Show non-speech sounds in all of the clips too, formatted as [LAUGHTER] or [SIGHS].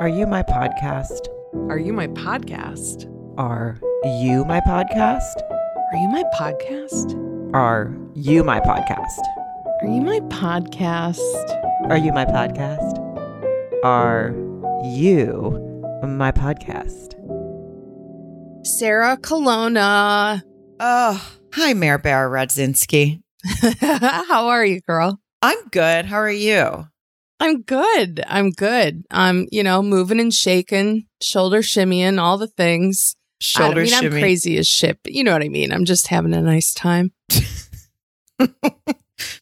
Are you my podcast? Are you my podcast? Are you my podcast? Are you my podcast? Are you my podcast? Are you my podcast? Are you my podcast? Are you my podcast? Sarah Colonna. Oh, hi, Mayor Bear Radzinski. [LAUGHS] How are you, girl? I'm good. How are you? I'm good. I'm good. I'm, you know, moving and shaking, shoulder shimmying, all the things. Shoulder I mean, shimmy. I'm crazy as shit, but you know what I mean. I'm just having a nice time. [LAUGHS]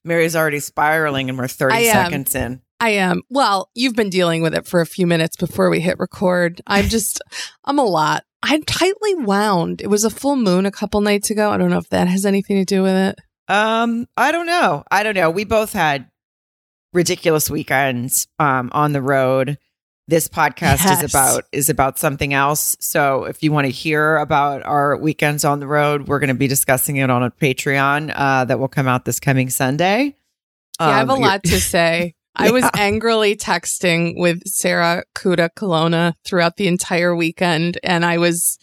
Mary's already spiraling, and we're 30 seconds in. I am. Well, you've been dealing with it for a few minutes before we hit record. I'm [LAUGHS] just, I'm a lot. I'm tightly wound. It was a full moon a couple nights ago. I don't know if that has anything to do with it. Um, I don't know. I don't know. We both had ridiculous weekends um on the road. This podcast Yes. is about is about something else. So if you want to hear about our weekends on the road, we're going to be discussing it on a Patreon uh that will come out this coming Sunday. Yeah, I have a Um, lot to say. [LAUGHS] I was angrily texting with Sarah Kuda Colonna throughout the entire weekend, and I was,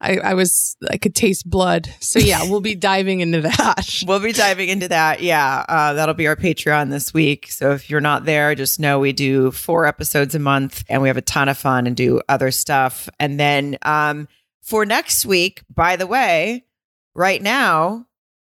I, I was, I could taste blood. So yeah, [LAUGHS] we'll be diving into that. We'll be diving into that. Yeah, uh, that'll be our Patreon this week. So if you're not there, just know we do four episodes a month and we have a ton of fun and do other stuff. And then um, for next week, by the way, right now,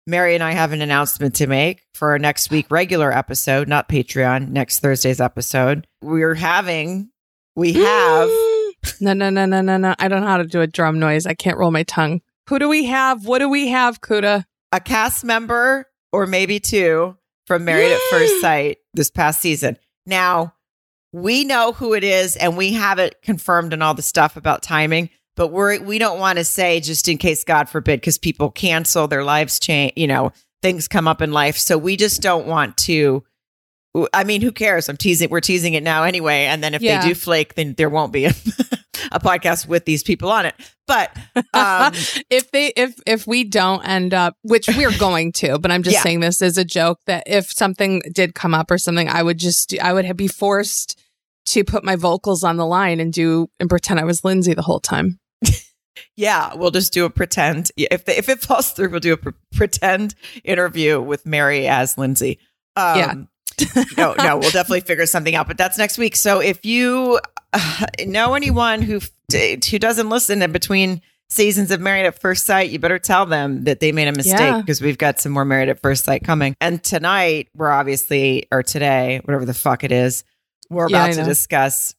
Mary and I have an announcement to make for our next week regular episode, not Patreon, next Thursday's episode. We're having, we have. [GASPS] no, no, no, no, no, no. I don't know how to do a drum noise. I can't roll my tongue. Who do we have? What do we have, Kuda? a cast member or maybe two from Married at First [GASPS] Sight this past season. Now, we know who it is and we have it confirmed and all the stuff about timing, but we're we don't want to say just in case God forbid cuz people cancel their lives change, you know, things come up in life. So we just don't want to I mean, who cares? I'm teasing we're teasing it now anyway and then if Yeah. they do flake then there won't be a, [LAUGHS] a podcast with these people on it. But um [LAUGHS] if they if if we don't end up which we're [LAUGHS] going to but i'm just Yeah. saying this as a joke that if something did come up or something i would just i would be forced to put my vocals on the line and do and pretend i was lindsay the whole time Yeah, we'll just do a pretend. If the, if it falls through, we'll do a pre- pretend interview with Mary as Lindsay. Um, Yeah. no, no, we'll definitely figure something out. But that's next week. So if you uh, [SIGHS] know anyone who who doesn't listen in between seasons of Married at First Sight, you better tell them that they made a mistake Yeah. because we've got some more Married at First Sight coming. And tonight, we're obviously, or today, whatever the fuck it is, we're Yeah, about to discuss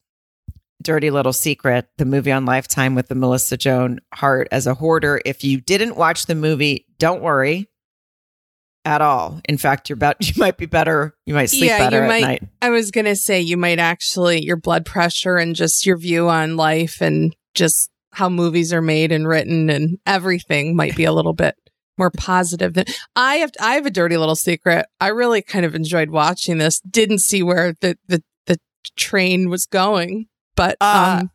Dirty Little Secret, the movie on Lifetime with the Melissa Joan Hart as a hoarder. If you didn't watch the movie, don't worry at all. In fact, you're about [LAUGHS] you might be better. You might sleep Yeah, better you at might- night. i was gonna say you might actually your blood pressure and just your view on life and just how movies are made and written and everything might be a little bit more positive than I have I have a dirty little secret. I really kind of enjoyed watching this. Didn't see where the the, the train was going, but Uh, um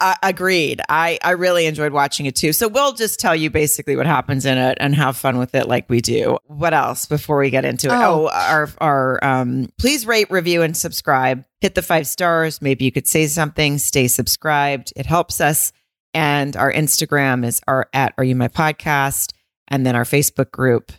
I agreed. I I really enjoyed watching it too. So we'll just tell you basically what happens in it and have fun with it like we do. What else before we get into it? Oh. Oh, our our um please rate, review and subscribe. Hit the 5 stars. Maybe you could say something. Stay subscribed. It helps us. And our Instagram is our at Are You My Podcast and then our Facebook group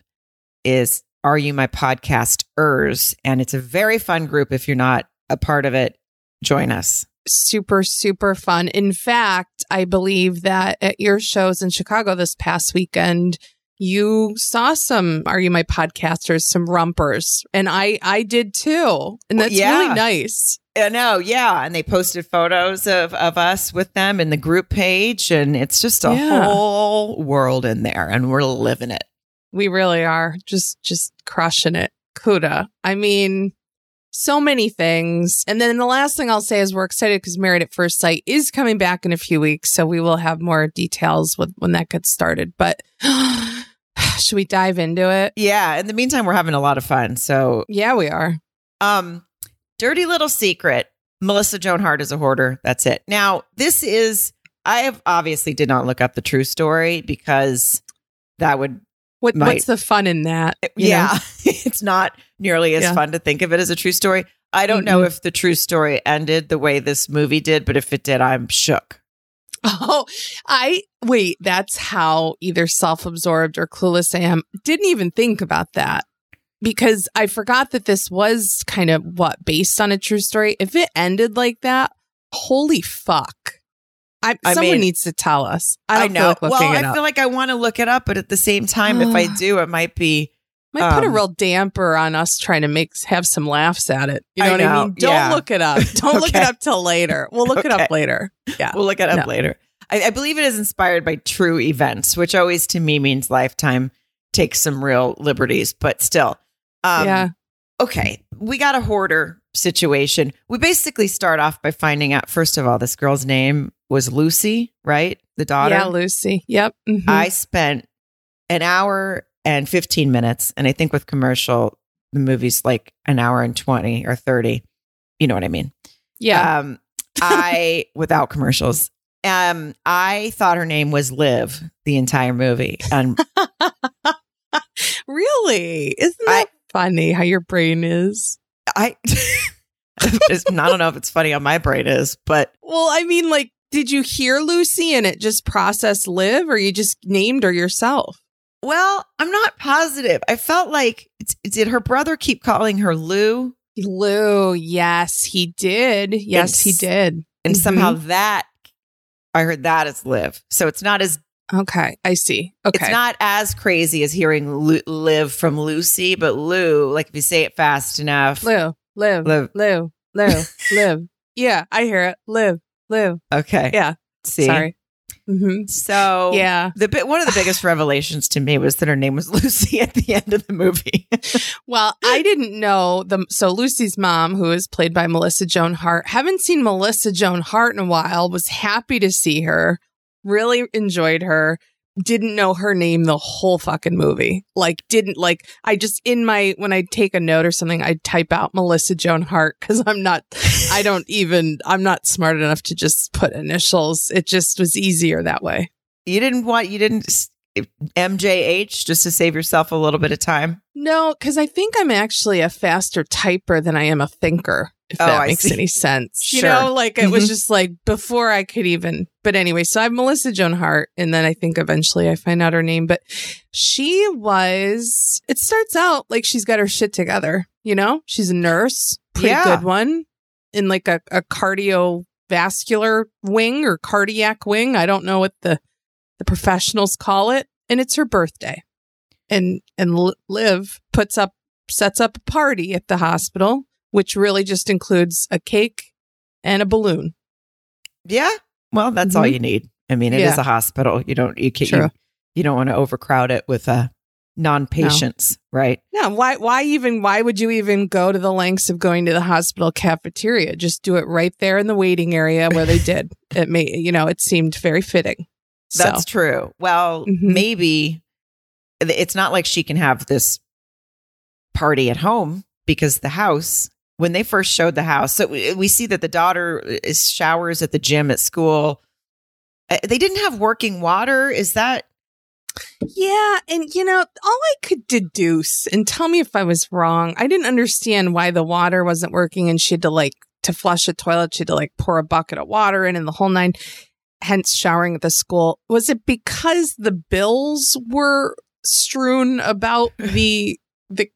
is Are You My Podcasters and it's a very fun group if you're not a part of it. Join us. Super super fun. In fact, I believe that at your shows in Chicago this past weekend you saw some are you my podcasters some rumpers and I I did too. And that's yeah. really nice. I know, yeah. And they posted photos of, of us with them in the group page. And it's just a Yeah. whole world in there. And we're living it. We really are just just crushing it. Kuda. I mean, so many things. And then the last thing I'll say is we're excited because Married at First Sight is coming back in a few weeks, so we will have more details with when that gets started. But [SIGHS] should we dive into it? Yeah. In the meantime, we're having a lot of fun. So, Yeah, we are. um, dirty little secret Melissa Joan Hart is a hoarder. That's it. Now, this is, I have obviously did not look up the true story because that would What Might. what's the fun in that? Eh, yeah, [LAUGHS] it's not nearly as Yeah. fun to think of it as a true story. I don't know Mm-mm. if the true story ended the way this movie did, but if it did, I'm shook. [LAUGHS] Oh, I wait, that's how either self absorbed or clueless I am. Didn't even think about that because I forgot that this was kind of what based on a true story. If it ended like that, holy fuck. I, I someone mean, needs to tell us. I, I, know. like well, I feel like I want to look it up, but at the same time, if I do, it might be. Might put a um, real damper on us trying to make have some laughs at it. You know I what I mean? Don't yeah. look it up. [LAUGHS] Don't look it up till later. We'll look it up later. Yeah. We'll look it up No. later. I, I believe it is inspired by true events, which always to me means Lifetime takes some real liberties, but still. Um, yeah. Okay, we got a hoarder situation. We basically start off by finding out, first of all, this girl's name was Lucy, right? The daughter. Yeah, Lucy. Yep. Mhm. I spent an hour and 15 minutes. And I think with commercial, the movie's like an hour and 20 or 30. You know what I mean? yeah. Um, I, [LAUGHS] without commercials, um, I thought her name was Liv the entire movie. And [LAUGHS] Really? Isn't I- that funny how your brain is? I, [LAUGHS] I don't know if it's funny how my brain is, but Well, I mean, like, did you hear Lucy and it just processed live or you just named her yourself? well, I'm not positive. I felt like, it's, did her brother keep calling her Lou? Lou, yes, he did. Yes, he did. And Mhm. somehow that, I heard that as Liv. So it's not as Okay, I see. Okay. It's not as crazy as hearing Lu- "live" from Lucy, but Lou, like if you say it fast enough, Lou, live, live, Lou, Lou, [LAUGHS] live. Yeah, I hear it. Live, Lou. Okay, Yeah. See, Sorry. hmm so Yeah. the bit one of the biggest [SIGHS] revelations to me was that her name was [LAUGHS] Lucy at the end of the movie. [LAUGHS] Well, I didn't know the so Lucy's mom, who is played by Melissa Joan Hart, haven't seen Melissa Joan Hart in a while. Was happy to see her. Really enjoyed her. Didn't know her name the whole fucking movie. Like, didn't like. I just in my when I take a note or something, I type out Melissa Joan Hart because I'm not. I don't [LAUGHS] even. I'm not smart enough to just put initials. It just was easier that way. you didn't want you didn't MJH just to save yourself a little bit of time. No, because I think I'm actually a faster typer than I am a thinker, if Oh, that I makes see. any sense. [LAUGHS] You Sure. know, like it was Mhm. just like before I could even. But anyway, so I'm Melissa Joan Hart, and then I think eventually I find out her name. But she was, it starts out like she's got her shit together. You know, she's a nurse, pretty Yeah. good one, in like a, a cardiovascular wing or cardiac wing. I don't know what the, the professionals call it. And it's her birthday and and Liv puts up sets up a party at the hospital, which really just includes a cake and a balloon. Yeah, well, that's all Mhm. you need. I mean, it is Yeah. a hospital. You don't you can't you, you don't want to overcrowd it with uh, non-patients, right? Yeah, why why even why would you even go to the lengths of going to the hospital cafeteria? Just do it right there in the waiting area where they did. [LAUGHS] It may you know, it seemed very fitting. So That's true. Well, Mhm. maybe it's not like she can have this party at home because the house, when they first showed the house, so we, we see that the daughter is showers at the gym at school. Uh, They didn't have working water. Is that Yeah, and you know, all I could deduce, and tell me if I was wrong, I didn't understand why the water wasn't working and she had to like to flush a toilet, she had to like pour a bucket of water in and the whole nine, hence showering at the school. Was it because the bills were strewn about [LAUGHS] the the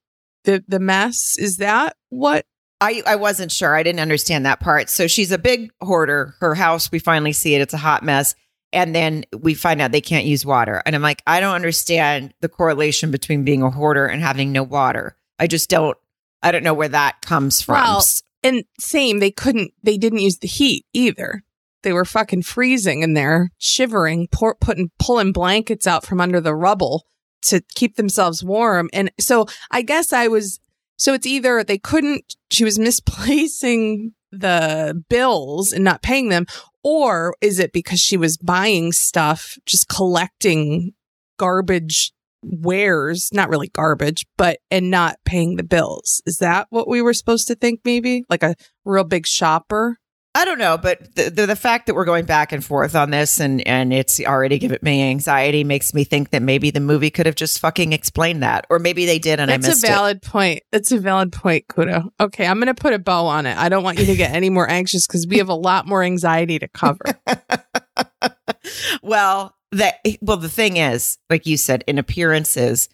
the, the mess? Is that what I, I wasn't sure. I didn't understand that part. So she's a big hoarder. Her house, we finally see it. It's a hot mess. And then we find out they can't use water. And I'm like, I don't understand the correlation between being a hoarder and having no water. I just don't, I don't know where that comes from. Well, and same, they couldn't, they didn't use the heat either. They were fucking freezing in there, shivering, pour, putting, pulling blankets out from under the rubble to keep themselves warm. And so I guess I was, so it's either they couldn't, she was [LAUGHS] misplacing the bills and not paying them, or is it because she was buying stuff, just collecting garbage wares, not really garbage, but and not paying the bills. Is that what we were supposed to think maybe? Like a real big shopper? I don't know, but the, the, the fact that we're going back and forth on this and and it's already giving me anxiety makes me think that maybe the movie could have just fucking explained that, or maybe they did and That's I missed it. It's a valid point. That's a valid point, Kuda. Okay, I'm going to put a bow on it. I don't want you to get any more anxious because we have a lot more anxiety to cover. [LAUGHS] well, that well, the thing is, like you said, in appearances,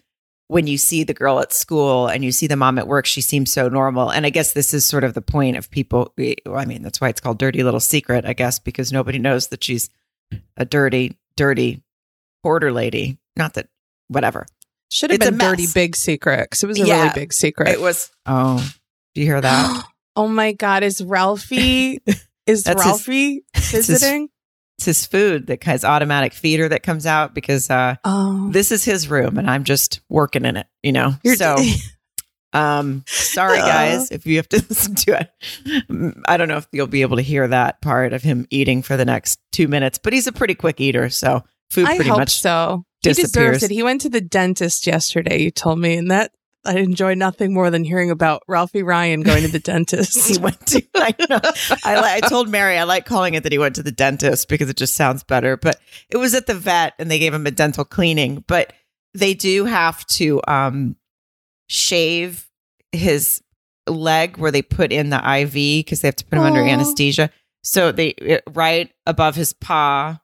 when you see the girl at school and you see the mom at work, she seems so normal. And I guess this is sort of the point of people. I mean, that's why it's called Dirty Little Secret, I guess, because nobody knows that she's a dirty, dirty porter lady. Not that, whatever. Should have It's a been dirty mess. big secret because it was a Yeah, really big secret. It was, [GASPS] oh, do you hear that? [GASPS] oh my God, is Ralphie [LAUGHS] is Ralphie [LAUGHS] his- visiting? It's his food that has automatic feeder that comes out because uh, oh, this is his room and I'm just working in it, you know? You're so. [LAUGHS] Um, sorry guys, if you have to [LAUGHS] listen to it. I don't know if you'll be able to hear that part of him eating for the next two minutes, but he's a pretty quick eater, so food I pretty hope much so. He deserves it. He went to the dentist yesterday. You told me, and that I enjoy nothing more than hearing about Ralphie Ryan going to the [LAUGHS] dentist. he went to. I know. [LAUGHS] I, I told Mary I like calling it that he went to the dentist because it just sounds better. But it was at the vet and they gave him a dental cleaning. But they do have to um, shave his leg where they put in the IV because they have to put him under anesthesia. So they right above his paw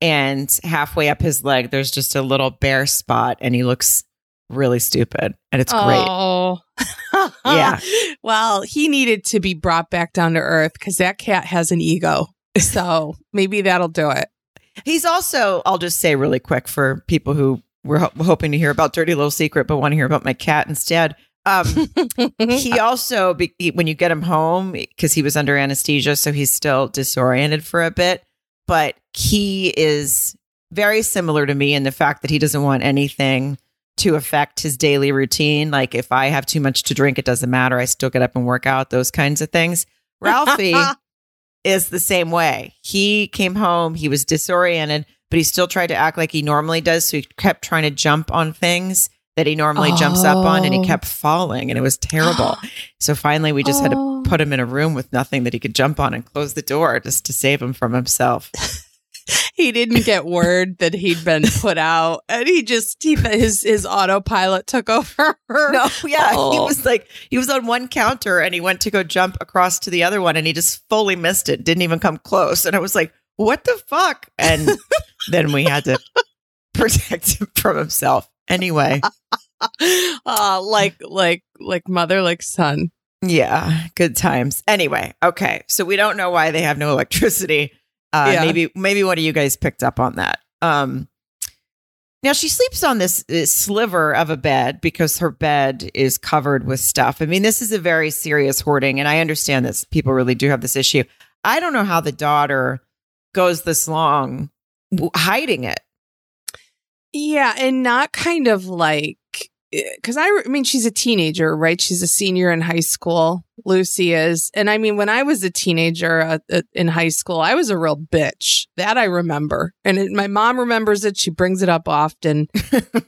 and halfway up his leg, there's just a little bare spot, and he looks really stupid, and it's great. Oh, Yeah. [LAUGHS] Well, he needed to be brought back down to earth because that cat has an ego. So maybe that'll do it. He's also, I'll just say really quick for people who were ho- hoping to hear about Dirty Little Secret but want to hear about my cat instead. Um, [LAUGHS] he also, be, he- when you get him home, because he was under anesthesia, so he's still disoriented for a bit, but he is very similar to me in the fact that he doesn't want anything to affect his daily routine. Like if I have too much to drink, it doesn't matter. I still get up and work out, those kinds of things. [LAUGHS] Ralphie is the same way. He came home, he was disoriented, but he still tried to act like he normally does. So he kept trying to jump on things that he normally jumps up on and he Oh. kept falling and it was terrible. [GASPS] so finally we just had to Oh. put him in a room with nothing that he could jump on and close the door just to save him from himself. [LAUGHS] he didn't get word that he'd been put out, and he just he, his his autopilot took over. [LAUGHS] No, yeah, he Oh. was like he was on one counter and he went to go jump across to the other one and he just fully missed it. Didn't even come close. And I was like, "What the fuck?" And [LAUGHS] then we had to protect him from himself. Anyway, [LAUGHS] uh, like like like mother, like son. yeah, good times. Anyway, okay. So we don't know why they have no electricity. Uh Yeah. maybe maybe one of you guys picked up on that. Um now she sleeps on this, this sliver of a bed because her bed is covered with stuff. I mean, this is a very serious hoarding, and I understand this. People really do have this issue. I don't know how the daughter goes this long w- hiding it. Yeah, and not kind of like because I, I mean, she's a teenager, right? She's a senior in high school. Lucy is, and I mean, when I was a teenager uh, uh, in high school, I was a real bitch. That I remember, and it, my mom remembers it. She brings it up often.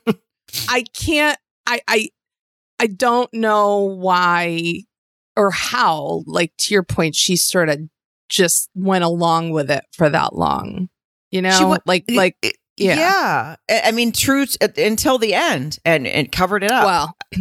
[LAUGHS] I can't. I I I don't know why or how. Like to your point, she sort of just went along with it for that long. You know, wa- like like yeah. yeah. I I mean, true t- until the end, and and covered it up.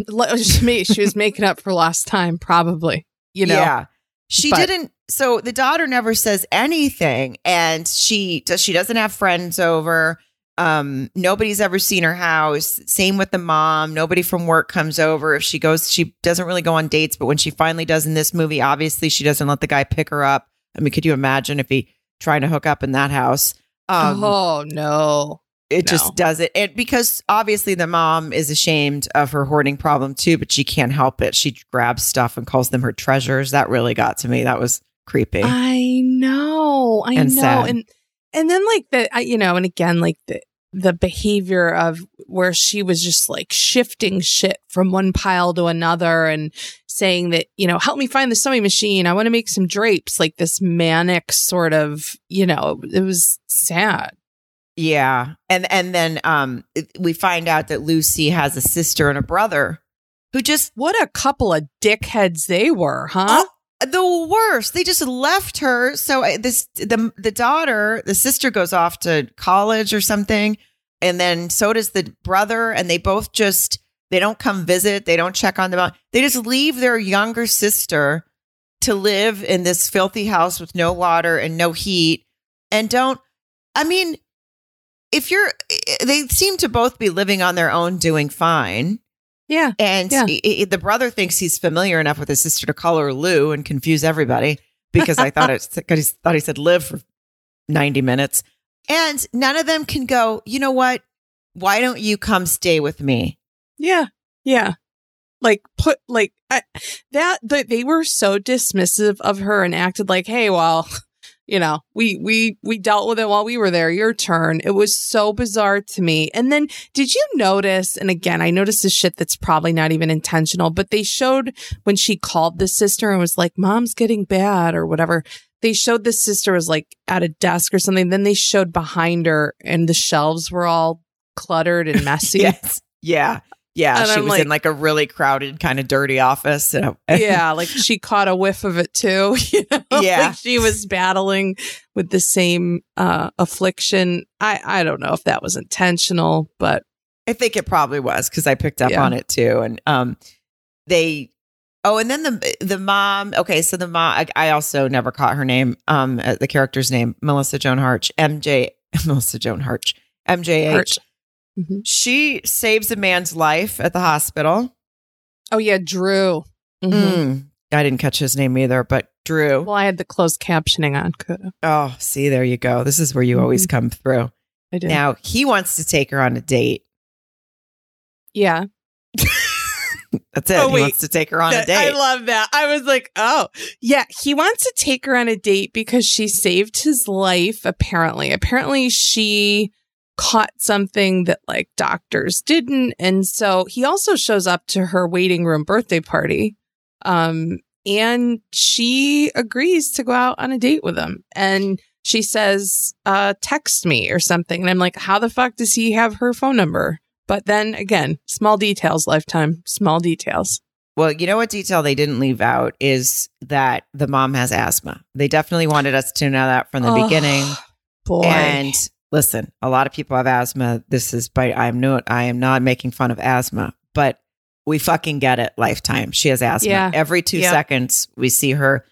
Well, [LAUGHS] she ma- she was making up for lost time, probably. You know, Yeah. She But- didn't so the daughter never says anything and she does she doesn't have friends over. Um nobody's ever seen her house. Same with the mom. Nobody from work comes over. If she goes she doesn't really go on dates, but when she finally does in this movie, obviously she doesn't let the guy pick her up. I mean, could you imagine if he trying to hook up in that house? Um oh no, it no. just does it. And because obviously the mom is ashamed of her hoarding problem too, but she can't help it. She grabs stuff and calls them her treasures. That really got to me. That was creepy. I know, I And know, sad. and and then like the I, you know, and again like the the behavior of where she was just like shifting shit from one pile to another and saying that you know help me find the sewing machine. I want to make some drapes like this manic sort of you know it was sad. Yeah. And and then um we find out that Lucy has a sister and a brother who just what a couple of dickheads they were huh the worst. They just left her. So this the the daughter, the sister goes off to college or something, and then so does the brother, and they both just they don't come visit. They don't check on them. They just leave their younger sister to live in this filthy house with no water and no heat, and don't. I mean, if you're, eh, they seem to both be living on their own, doing fine. Yeah. And Yeah. i- i- the brother thinks he's familiar enough with his sister to call her Lou and confuse everybody because I thought [LAUGHS] it's because he thought he said live for 90 minutes. And none of them can go, you know what? Why don't you come stay with me? Yeah. Yeah. Like put like I, that the, they were so dismissive of her and acted like, "Hey, well, you know, we we we dealt with it while we were there. Your turn." It was so bizarre to me. And then did you notice and again, I noticed this shit that's probably not even intentional, but they showed when she called the sister and was like, "Mom's getting bad" or whatever. They showed the sister was like at a desk or something. Then they showed behind her and the shelves were all cluttered and messy. [LAUGHS] Yes. Yeah. Yeah. And she I'm was like- in like a really crowded, kind of dirty office. Yeah, like she caught a whiff of it too. [LAUGHS] You know? [LAUGHS] Yeah. like she was battling with the same uh, affliction. I I don't know if that was intentional, but I think it probably was because I picked up Yeah. on it too. And um, they, oh, and then the the mom. Okay, so the mom. I, I also never caught her name. Um, uh, the character's name, Melissa Joan Harch, MJ, [LAUGHS] Melissa Joan Harch, MJH. Harch. Mhm. She saves a man's life at the hospital. oh yeah, Drew. Mhm. Mm. I didn't catch his name either, but Drew. Well, I had the closed captioning on. Could. Oh, see, there you go. This is where you always come through. I did. Now he wants to take her on a date. yeah. [LAUGHS] That's it. Oh, he wait. wants to take her on a date. I love that. I was like, oh, yeah. He wants to take her on a date because she saved his life, apparently. Apparently, she caught something that like doctors didn't. And so he also shows up to her waiting room birthday party. Um, and she agrees to go out on a date with him. And she says, uh, text me or something. And I'm like, how the fuck does he have her phone number? But then again, small details, lifetime, small details. Well, you know what detail they didn't leave out is that the mom has asthma. They definitely wanted us to know that from the Oh, beginning. Boy. And listen, a lot of people have asthma. This is by I'm not I am not making fun of asthma, but we fucking get it. Lifetime. She has asthma. Yeah. Every two Yeah. seconds, we see her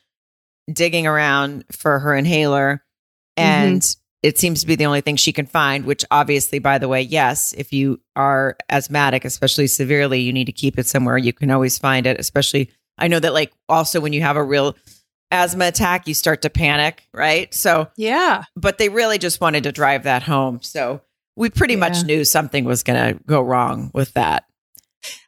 digging around for her inhaler, mm-hmm. and it seems to be the only thing she can find. Which, obviously, by the way, yes, if you are asthmatic, especially severely, you need to keep it somewhere you can always find it. Especially, I know that like also when you have a real asthma attack, you start to panic, right? So yeah. but they really just wanted to drive that home. So we pretty much knew something was going to go wrong with that.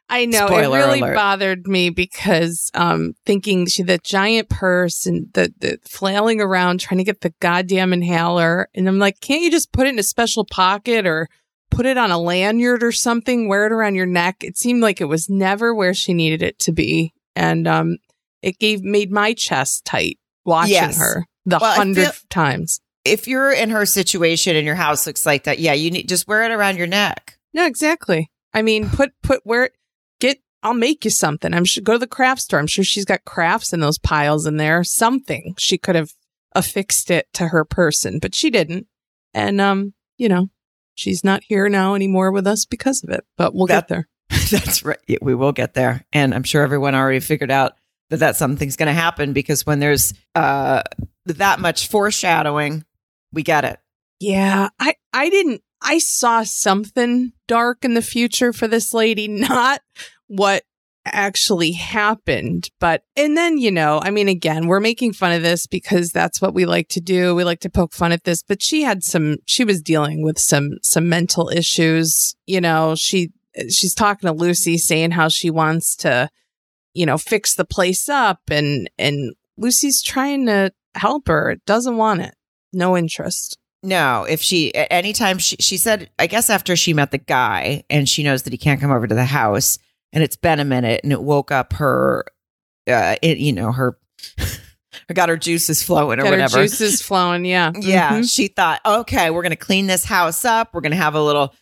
I know Spoiler it really alert. bothered me because um thinking she the giant purse and the the flailing around trying to get the goddamn inhaler and I'm like can't you just put it in a special pocket or put it on a lanyard or something wear it around your neck it seemed like it was never where she needed it to be and um it gave made my chest tight watching Yes. her the Well, feel- times If you're in her situation and your house looks like that, yeah, you need just wear it around your neck. No, exactly. I mean, put put where get. I'll make you something. I'm sure go to the craft store. I'm sure she's got crafts in those piles in there. Something she could have affixed it to her person, but she didn't. And um, you know, she's not here now anymore with us because of it. But we'll That- get there. [LAUGHS] That's right. Yeah, We will get there. And I'm sure everyone already figured out that that something's going to happen because when there's uh, that much foreshadowing, we get it. Yeah, I I didn't. I saw something dark in the future for this lady, [LAUGHS] not what actually happened. But and then you know, I mean, again, we're making fun of this because that's what we like to do. We like to poke fun at this. But she had some. She was dealing with some some mental issues. You know, she she's talking to Lucy, saying how she wants to, you know, fix the place up, and and Lucy's trying to help her. Doesn't want it. No interest. No, if she anytime she she said, I guess after she met the guy and she knows that he can't come over to the house, and it's been a minute, and it woke up her, uh, it, you know, her, [LAUGHS] her got her juices flowing or Got her whatever. juices flowing. Yeah. Yeah, Mhm. she thought, okay, we're gonna clean this house up. We're gonna have a little.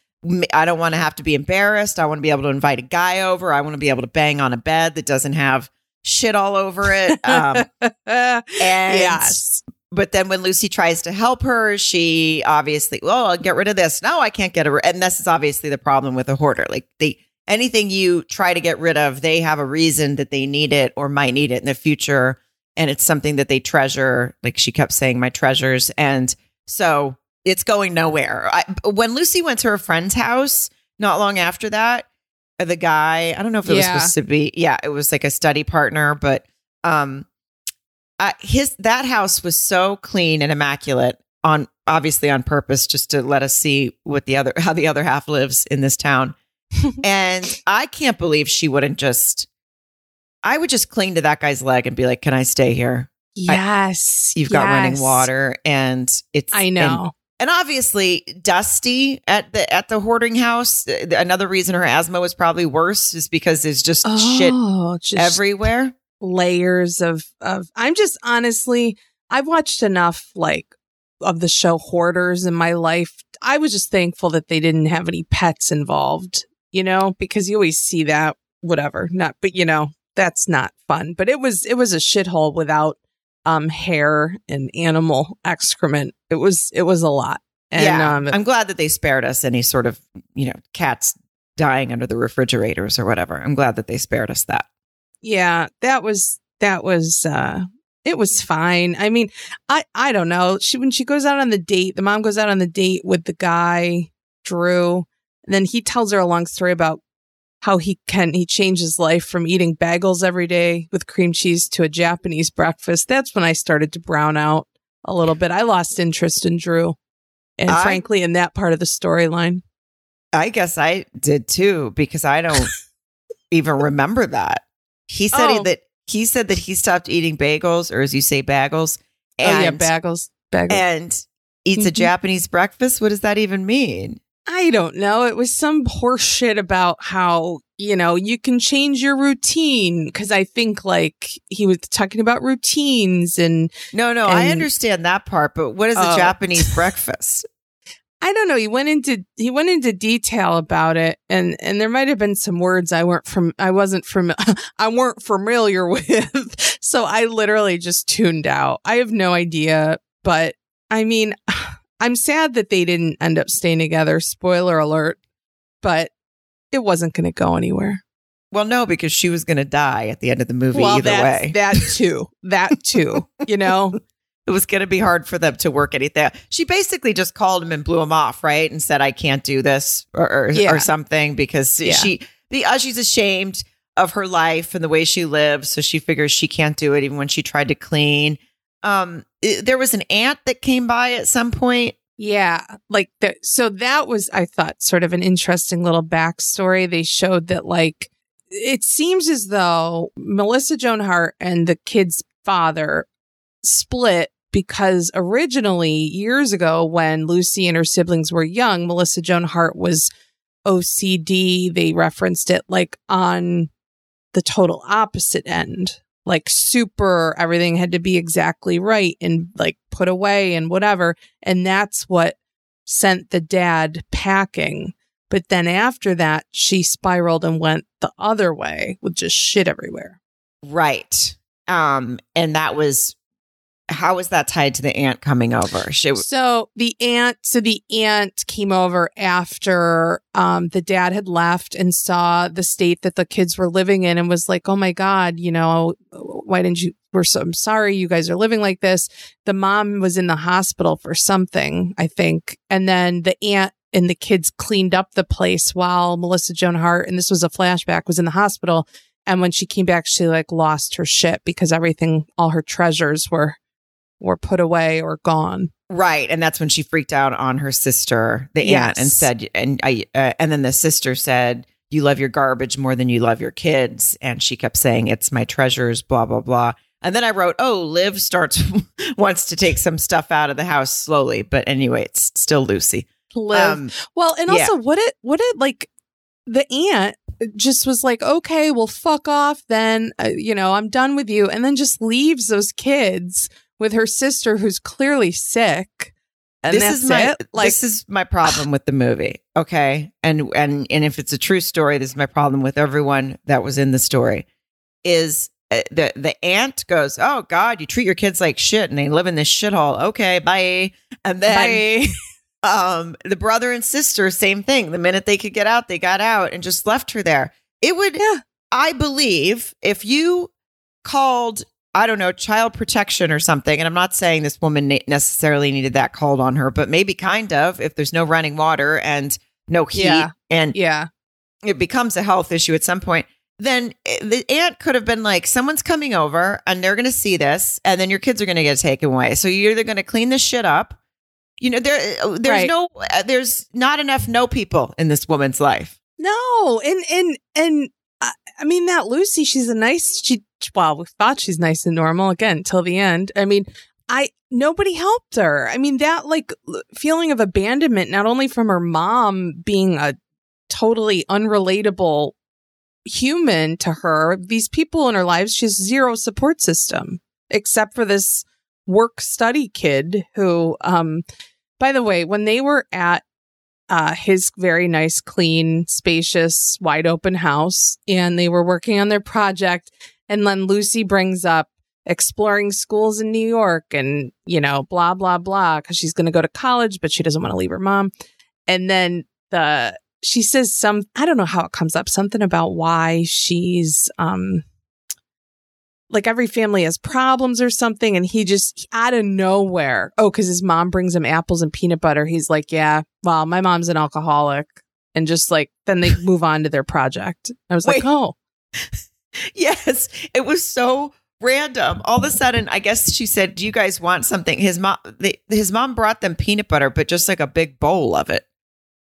I don't want to have to be embarrassed. I want to be able to invite a guy over. I want to be able to bang on a bed that doesn't have shit all over it. Um, [LAUGHS] and yes. but then when Lucy tries to help her, she obviously, well, I'll get rid of this. No, I can't get it. And this is obviously the problem with a hoarder. Like they, anything you try to get rid of, they have a reason that they need it or might need it in the future. And it's something that they treasure. Like she kept saying, my treasures. And so it's going nowhere. I, when Lucy went to her friend's house, not long after that, uh, the guy, I don't know if it was supposed to be, yeah, it was like a study partner, but um, his that house was so clean and immaculate on obviously on purpose just to let us see what the other [LAUGHS] how the other half lives in this town. [LAUGHS] and I can't believe she wouldn't just I would just cling to that guy's leg and be like, "Can I stay here? Yes. You've got running water and it's I know. And obviously dusty at the at the hoarding house uh, another reason her asthma was probably worse is because there's just shit oh, just everywhere layers of of I'm just honestly I've watched enough like of the show Hoarders in my life. I was just thankful that they didn't have any pets involved, you know, because you always see that whatever. Not but you know, that's not fun. But it was it was a shithole without um hair and animal excrement. It was it was a lot. And yeah. um i'm glad that they spared us any sort of you know cats dying under the refrigerators or whatever. I'm glad that they spared us that. Yeah that was that was uh it was fine. I mean i i don't know. She when she goes out on the date the mom goes out on the date with the guy drew and then he tells her a long story about how he can he changed his life from eating bagels every day with cream cheese to a japanese breakfast. That's when i started to brown out a little bit. I lost interest in drew and I- frankly in that part of the storyline. I guess i did too because i don't [LAUGHS] even remember that. He said he, Oh. that he said that he stopped eating bagels or as you say bagels and oh yeah bagels bagels. and eats a Mhm. japanese breakfast? What does that even mean I don't know. It was some horse shit about how, you know, you can change your routine. Cause I think like he was talking about routines and no no i understand that part but what is a Oh. japanese [LAUGHS] breakfast I don't know. He went into, he went into detail about it and, and there might have been some words I weren't from, I wasn't from, [LAUGHS] I weren't familiar [LAUGHS] with. so I literally just tuned out. I have no idea, but I mean, I'm sad that they didn't end up staying together. Spoiler alert, but it wasn't going to go anywhere. Well, no, because she was going to die at the end of the movie well, either way. [LAUGHS] that too. That too. You know, [LAUGHS] it was going to be hard for them to work anything. She basically just called him and blew him off, right? And said, "I can't do this" or or, Yeah. or something because Yeah. she because uh, she's ashamed of her life and the way she lives, so she figures she can't do it even when she tried to clean. Um, i- there was an aunt that came by at some point. yeah. Like the, so that was I thought sort of an interesting little backstory. They showed that like it seems as though Melissa Joan Hart and the kid's father split because originally years ago when Lucy and her siblings were young, Melissa Joan Hart was OCD. They referenced it like on the total opposite end. Like super, everything had to be exactly right and like put away and whatever. And that's what sent the dad packing. But then after that, she spiraled and went the other way with just shit everywhere. Right. Um, and that was how was that tied to the aunt coming over? She So the aunt, so the aunt came over after um, the dad had left and saw the state that the kids were living in and was like, "Oh my god, you know, why didn't you? We're so I'm sorry, you guys are living like this." The mom was in the hospital for something, I think, and then the aunt and the kids cleaned up the place while Melissa Joan Hart, and this was a flashback, was in the hospital. And when she came back, she like lost her shit because everything, all her treasures were were put away or gone. Right, and that's when she freaked out on her sister, the aunt, and said, and I, uh, and then the sister said, "You love your garbage more than you love your kids," and she kept saying, "It's my treasures," blah blah blah. And then I wrote, "Oh, Liv starts [LAUGHS] wants to take some stuff out of the house slowly, but anyway, it's still Lucy." Live. Um, well, and yeah. also what it what it like the aunt just was like, okay, well, fuck off. Then uh, you know, I'm done with you, and then just leaves those kids with her sister, who's clearly sick. And this is my it. Like, this is my problem with the movie. Okay, and and and if it's a true story, this is my problem with everyone that was in the story. Is uh, the the aunt goes, "Oh God, you treat your kids like shit, and they live in this shithole." Okay, bye. And then [LAUGHS] um, the brother and sister, same thing. The minute they could get out, they got out and just left her there. It would, Yeah. I believe, if you called, I don't know, child protection or something, and I'm not saying this woman necessarily needed that called on her, but maybe kind of. If there's no running water and no heat, Yeah. and Yeah. it becomes a health issue at some point, then the aunt could have been like, someone's coming over and they're going to see this, and then your kids are going to get taken away. So you're either going to clean this shit up. You know, there, eh, there's Right. no, uh, there's not enough no people in this woman's life. No, and and and I, I mean that Lucy, she's a nice. She well, we thought she's nice and normal again till the end. I mean, I nobody helped her. I mean that like feeling of abandonment, not only from her mom being a totally unrelatable human to her, these people in her lives, she has zero support system except for this work study kid who, um, by the way, when they were at uh, his very nice, clean, spacious, wide open house, and they were working on their project. And then Lucy brings up exploring schools in New York and, you know, blah, blah, blah, because she's going to go to college, but she doesn't want to leave her mom. And then the, she says some, I don't know how it comes up, something about why she's, um, like every family has problems or something. And he just out of nowhere, oh, because his mom brings him apples and peanut butter. He's like, yeah, well, my mom's an alcoholic. And just like, then they [LAUGHS] move on to their project. I was like, oh, [LAUGHS] Yes, it was so random. All of a sudden, I guess she said, "Do you guys want something?" His mom, they, his mom brought them peanut butter, but just like a big bowl of it.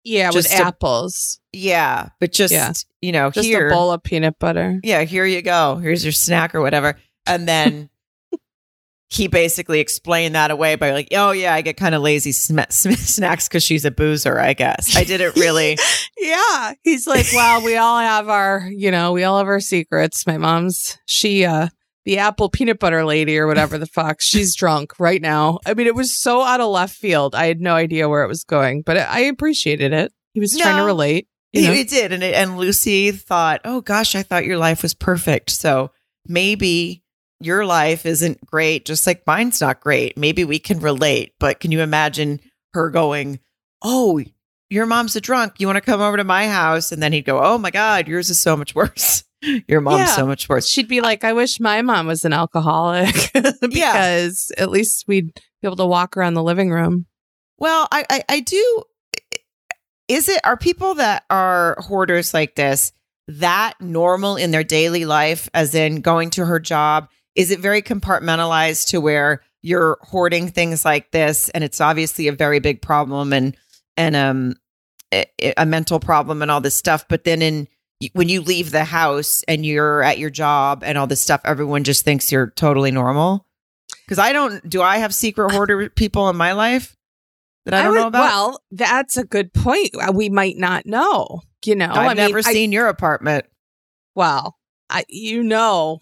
Yeah, Just with a- apples. Yeah, but just Yeah. you know, Just here, a bowl of peanut butter. yeah, here you go. Here's your snack or whatever. And then [LAUGHS] he basically explained that away by like, oh yeah, I get kind of lazy sm- sm- [LAUGHS] snacks because she's a boozer. I guess I didn't really. [LAUGHS] Yeah. He's like, well, we all have our, you know, we all have our secrets. My mom's, she, uh, the apple peanut butter lady or whatever the fuck, she's drunk right now. I mean, it was so out of left field. I had no idea where it was going, but I appreciated it. He was trying to relate. You He, he did, and it, and Lucy thought, "Oh gosh, I thought your life was perfect. So maybe your life isn't great, just like mine's not great. Maybe we can relate." But can you imagine her going, "Oh, your mom's a drunk. You want to come over to my house?" And then he'd go, "Oh my God, yours is so much worse. [LAUGHS] your mom's Yeah. so much worse." She'd be like, I wish my mom was an alcoholic [LAUGHS] because at least we'd be able to walk around the living room. Well, I, I, I do. Is it are people that are hoarders like this that normal in their daily life, as in going to her job? Is it very compartmentalized to where you're hoarding things like this, and it's obviously a very big problem and and um a, a mental problem and all this stuff. But then in when you leave the house and you're at your job and all this stuff, everyone just thinks you're totally normal. Because I don't. Do I have secret hoarder people in my life that I don't would- know about? Well, that's a good point. Uh, We might not know. You know, I've I mean, never I- seen your apartment. Well, I you know,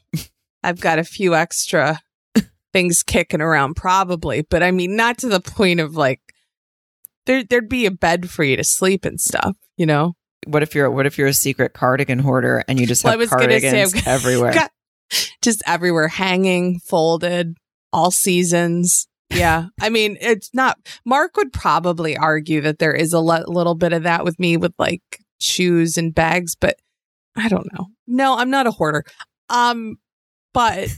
I've got a few extra [LAUGHS] things kicking around probably, but I mean not to the point of like there there'd be a bed for you to sleep and stuff, you know. What if you're what if you're a secret cardigan hoarder and you just Well, have I was gonna say, cardigans everywhere? got- [LAUGHS] Just everywhere hanging, folded, all seasons. Yeah. I mean, it's not Mark would probably argue that there is a le- little bit of that with me with like shoes and bags, but I don't know. No, I'm not a hoarder. Um, but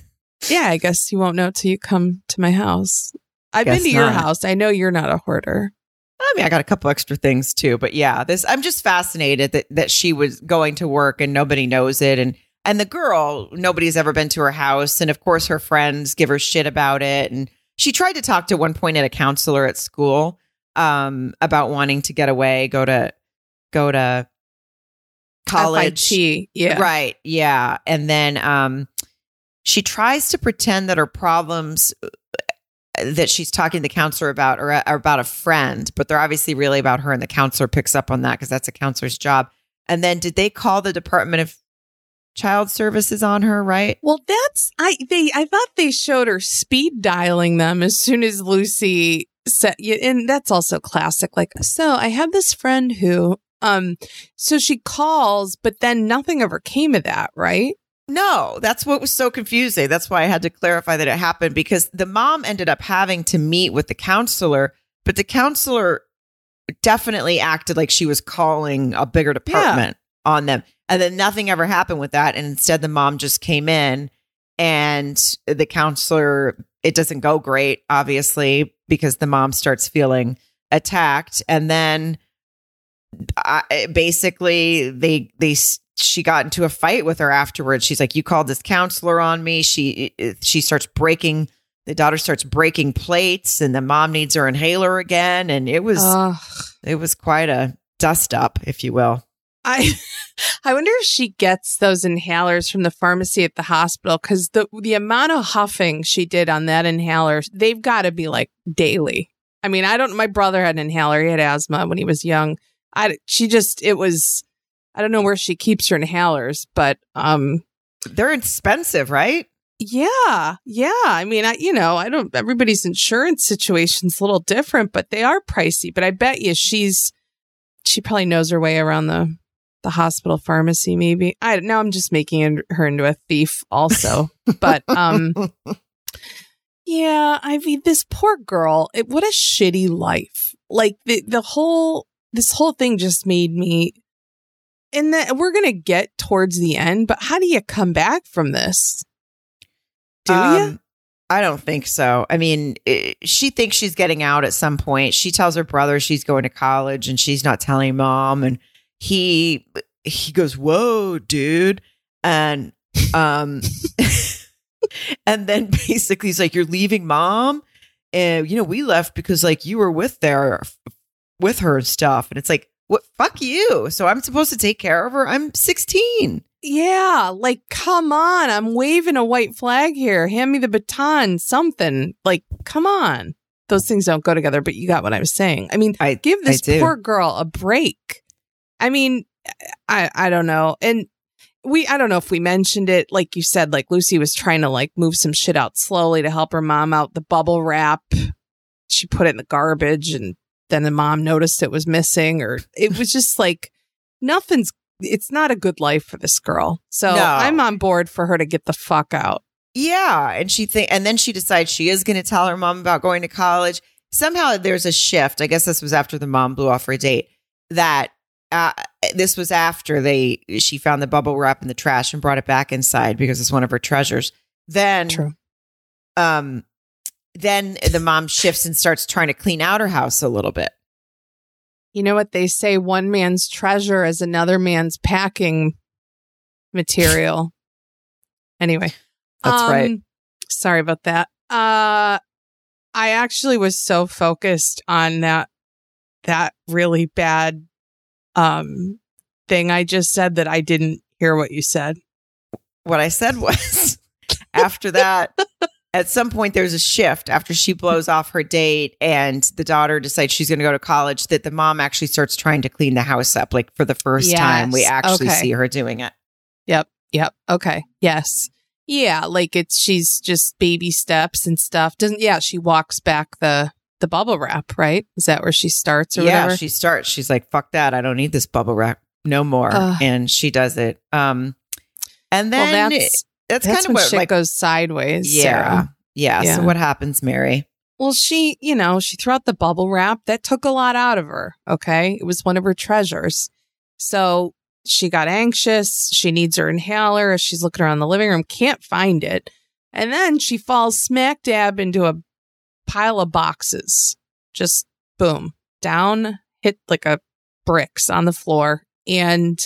yeah, I guess you won't know till you come to my house. I've Guess been to your house. I know you're not a hoarder. I mean, I got a couple extra things too, but yeah, this I'm just fascinated that that she was going to work and nobody knows it, and and the girl nobody's ever been to her house, and of course her friends give her shit about it, and she tried to talk to one point at a counselor at school um about wanting to get away, go to go to college, FIT. Yeah. Right. Yeah. And then um she tries to pretend that her problems that she's talking to the counselor about or, are about a friend, but they're obviously really about her and the counselor picks up on that because that's a counselor's job. And then did they call the Department of Child Services on her, right? Well, that's I they I thought they showed her speed dialing them as soon as Lucy said, and that's also classic. Like, so I have this friend who, um, so she calls, but then nothing ever came of that, right? No, that's what was so confusing. That's why I had to clarify that it happened because the mom ended up having to meet with the counselor, but the counselor definitely acted like she was calling a bigger department yeah. on them. And then nothing ever happened with that. And instead, the mom just came in and the counselor, it doesn't go great, obviously, because the mom starts feeling attacked. And then I, basically, they, they, she got into a fight with her afterwards. She's like, "You called this counselor on me." She she starts breaking. The daughter starts breaking plates, and the mom needs her inhaler again. And it was Ugh. it was quite a dust up, if you will. I [LAUGHS] I wonder if she gets those inhalers from the pharmacy at the hospital because the the amount of huffing she did on that inhaler, they've got to be like daily. I mean, I don't. My brother had an inhaler; he had asthma when he was young. I she just it was I don't know where she keeps her inhalers, but um they're expensive, right? Yeah. Yeah. I mean, I you know, I don't everybody's insurance situation's a little different, but they are pricey, but I bet you she's she probably knows her way around the the hospital pharmacy maybe. I now I'm just making her into a thief also. [LAUGHS] but um yeah, I mean this poor girl, it, what a shitty life. Like the the whole this whole thing just made me and then we're going to get towards the end, but how do you come back from this? Do um, you? I don't think so. I mean, it, she thinks she's getting out at some point. She tells her brother she's going to college and she's not telling mom and he he goes, "Whoa, dude." And um [LAUGHS] and then basically he's like, "You're leaving mom?" And you know, we left because like you were with there with her and stuff. And it's like, what? Fuck you. So I'm supposed to take care of her. I'm 16. Yeah, like come on. I'm waving a white flag here. Hand me the baton, something. Like, come on. Those things don't go together, but you got what I was saying. I mean, I, give this poor girl a break. I mean, I I don't know. And we I don't know if we mentioned it like you said like Lucy was trying to like move some shit out slowly to help her mom out the bubble wrap. She put it in the garbage and then the mom noticed it was missing or it was just like nothing's it's not a good life for this girl. So no. I'm on board for her to get the fuck out. Yeah, and she think and then she decides she is going to tell her mom about going to college. Somehow there's a shift. I guess this was after the mom blew off her date that uh, this was after they she found the bubble wrap in the trash and brought it back inside because it's one of her treasures. Then True. um then the mom shifts and starts trying to clean out her house a little bit. You know what they say one man's treasure is another man's packing material. anyway. That's um, right. Sorry about that. Uh I actually was so focused on that that really bad um thing I just said that I didn't hear what you said. What I said was [LAUGHS] after that at some point there's a shift after she blows off her date and the daughter decides she's going to go to college that the mom actually starts trying to clean the house up like for the first yes. time we actually okay. see her doing it. Yep. Yep. Okay. Yes. Yeah like it's she's just baby steps and stuff. Doesn't yeah she walks back the the bubble wrap right? Is that where she starts or yeah whatever? she starts. She's like fuck that. I don't need this bubble wrap no more. Uh, and she does it. Um and then well, that's that's, that's kind of what shit like goes sideways. Yeah, yeah, yeah. So what happens, Mary? Well, she, you know, she threw out the bubble wrap. That took a lot out of her. Okay, it was one of her treasures. So she got anxious. She needs her inhaler. She's looking around the living room, can't find it, and then she falls smack dab into a pile of boxes. Just boom down, hit like a bricks on the floor, and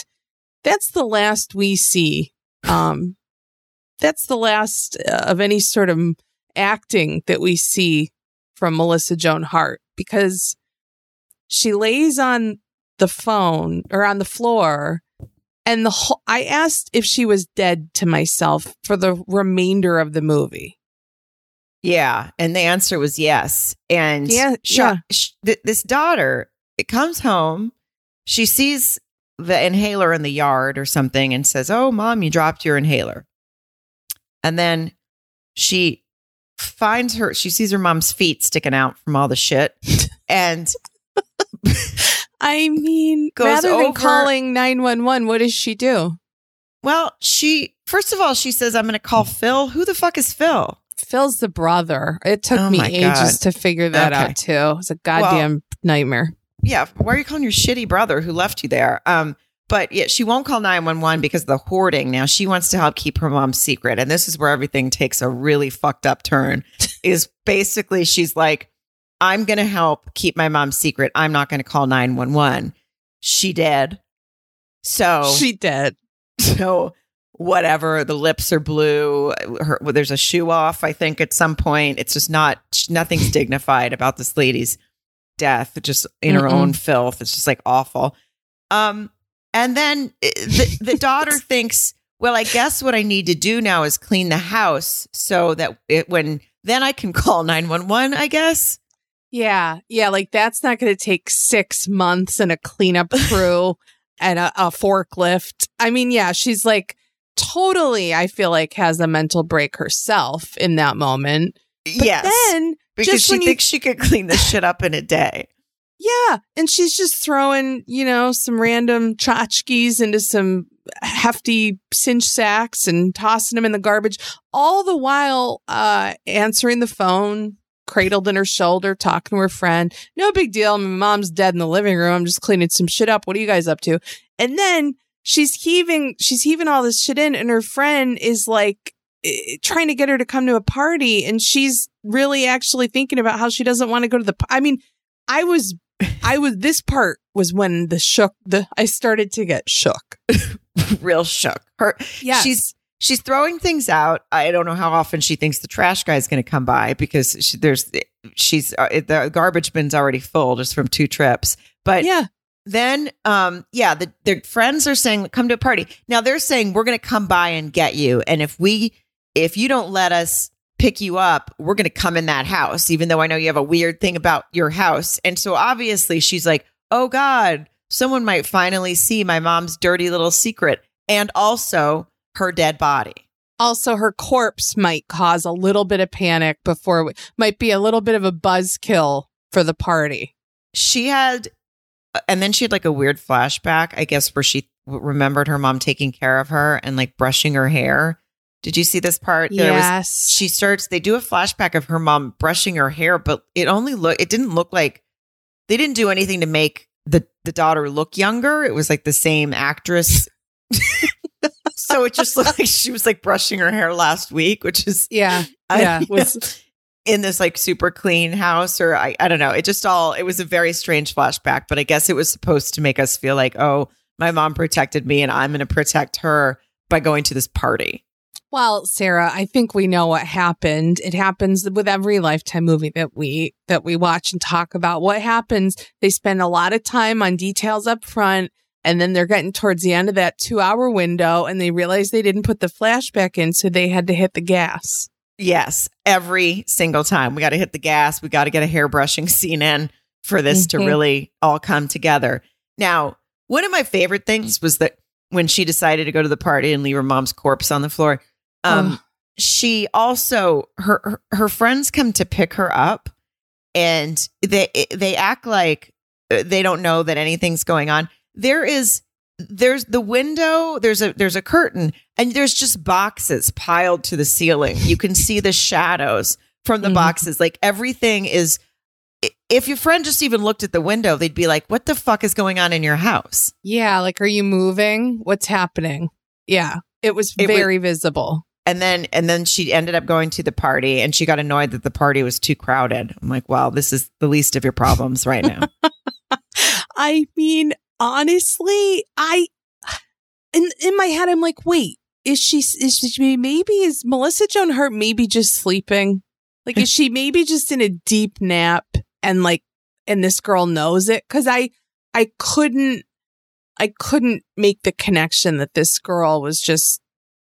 that's the last we see um that's the last uh, of any sort of acting that we see from Melissa Joan Hart because she lays on the phone or on the floor and the whole, I asked if she was dead to myself for the remainder of the movie. Yeah, and the answer was yes. And yeah, she, yeah. She, th- this daughter, it comes home, she sees the inhaler in the yard or something and says, "Oh, mom, you dropped your inhaler." And then she finds her, she sees her mom's feet sticking out from all the shit. [LAUGHS] And [LAUGHS] I mean, rather than over, calling 911, what does she do? Well, she first of all, she says, I'm going to call Phil. Who the fuck is Phil? Phil's the brother. It took Oh me ages God. to figure that Okay. out too. It's a goddamn nightmare. Yeah. Why are you calling your shitty brother who left you there? Um, but yeah, she won't call 911 because of the hoarding. Now she wants to help keep her mom's secret. And this is where everything takes a really fucked up turn. [LAUGHS] is basically she's like, I'm going to help keep my mom's secret. I'm not going to call 911. She did. So She did. so whatever the lips are blue her, well, there's a shoe off i think at some point it's just not nothing's [LAUGHS] dignified about this lady's death just in her Mm-mm. own filth it's just like awful um and then eh, the, the [LAUGHS] daughter thinks well i guess what i need to do now is clean the house so that it when then i can [LAUGHS] call 911 i guess Yeah. Yeah. Like that's not going to take six months and a cleanup [LAUGHS] crew and a, a forklift. I mean, yeah, she's like totally, I feel like, has a mental break herself in that moment. But yes Then, because just she when you- thinks she could clean this shit up in a day yeah. And she's just throwing, you know, some random tchotchkes into some hefty cinch sacks and tossing them in the garbage, all the while uh, answering the phone, cradled in her shoulder, talking to her friend. No big deal. My mom's dead in the living room. I'm just cleaning some shit up. What are you guys up to? And then she's heaving, she's heaving all this shit in, and her friend is like, trying to get her to come to a party and she's really actually thinking about how she doesn't want to go to the p- I mean I was [LAUGHS] I was this part was when the shook the I started to get shook. [LAUGHS] real shook her Yeah. she's she's throwing things out. I don't know how often she thinks the trash guy is going to come by because she, there's she's uh, the garbage bin's already full just from two trips. But yeah. then, um, yeah, the their friends are saying come to a party. Now they're saying we're going to come by and get you, and if we if you don't let us pick you up, we're going to come in that house, even though I know you have a weird thing about your house. And so obviously she's like, oh God, someone might finally see my mom's dirty little secret and also her dead body. Also her corpse might cause a little bit of panic before we, might be a little bit of a buzzkill for the party. She had, and then she had like a weird flashback, I guess, where she remembered her mom taking care of her and like brushing her hair. Did you see this part? There was yes. she starts they do a flashback of her mom brushing her hair but it only look it didn't look like they didn't do anything to make the the daughter look younger it was like the same actress [LAUGHS] so it just looked like she was like brushing her hair last week which is yeah. I- Yeah. Was in this like super clean house or I, I don't know it just all it was a very strange flashback but i guess it was supposed to make us feel like oh my mom protected me and i'm going to protect her by going to this party Well, Sarah, I think we know what happened. It happens with every lifetime movie that we that we watch and talk about. What happens? They spend a lot of time on details up front and then they're getting towards the end of that 2-hour window and they realize they didn't put the flashback in so they had to hit the gas. Yes, every single time. We got to hit the gas. We got to get a hairbrushing [LAUGHS] scene in for this to Mhm. really all come together. Now, one of my favorite things was that when she decided to go to the party and leave her mom's corpse on the floor, um, she also her, her friends come to pick her up, and they they act like uh, they don't know that anything's going on. There is there's the window there's a there's a curtain and there's just boxes piled to the ceiling you can see the shadows from the Mhm. boxes like everything is if your friend just even looked at the window they'd be like what the fuck is going on in your house Yeah, like are you moving? What's happening? Yeah. It was It was- very visible. And then and then she ended up going to the party and she got annoyed that the party was too crowded. I'm like wow this is the least of your problems right now. [LAUGHS] I mean, honestly, I in in my head I'm like, wait, is she is she maybe is Melissa Joan Hart maybe just sleeping? Like is [LAUGHS] she maybe just in a deep nap and like and this girl knows it? Cuz I I couldn't I couldn't make the connection that this girl was just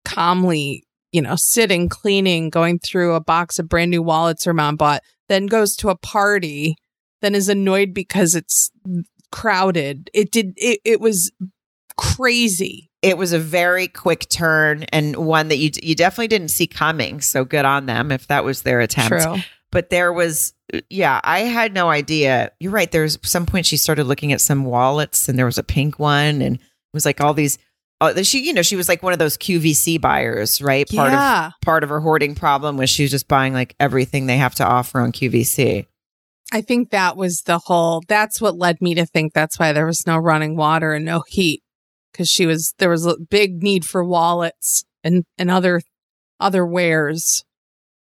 calmly, you know, sitting, cleaning, going through a box of brand new wallets her mom bought, then goes to a party, then is annoyed because it's crowded. It did it, it was crazy. it was a very quick turn and one that you you definitely didn't see coming so good on them if that was their attempt True. but there was yeah i had no idea you're right there's some point she started looking at some wallets and there was a pink one and it was like all these uh, she, you know, she was like one of those QVC buyers, right? Part yeah. of part of her hoarding problem was she was just buying like everything they have to offer on QVC. I think that was the whole, that's what led me to think that's why there was no running water and no heat. Cause she was, there was a big need for wallets and, and other, other wares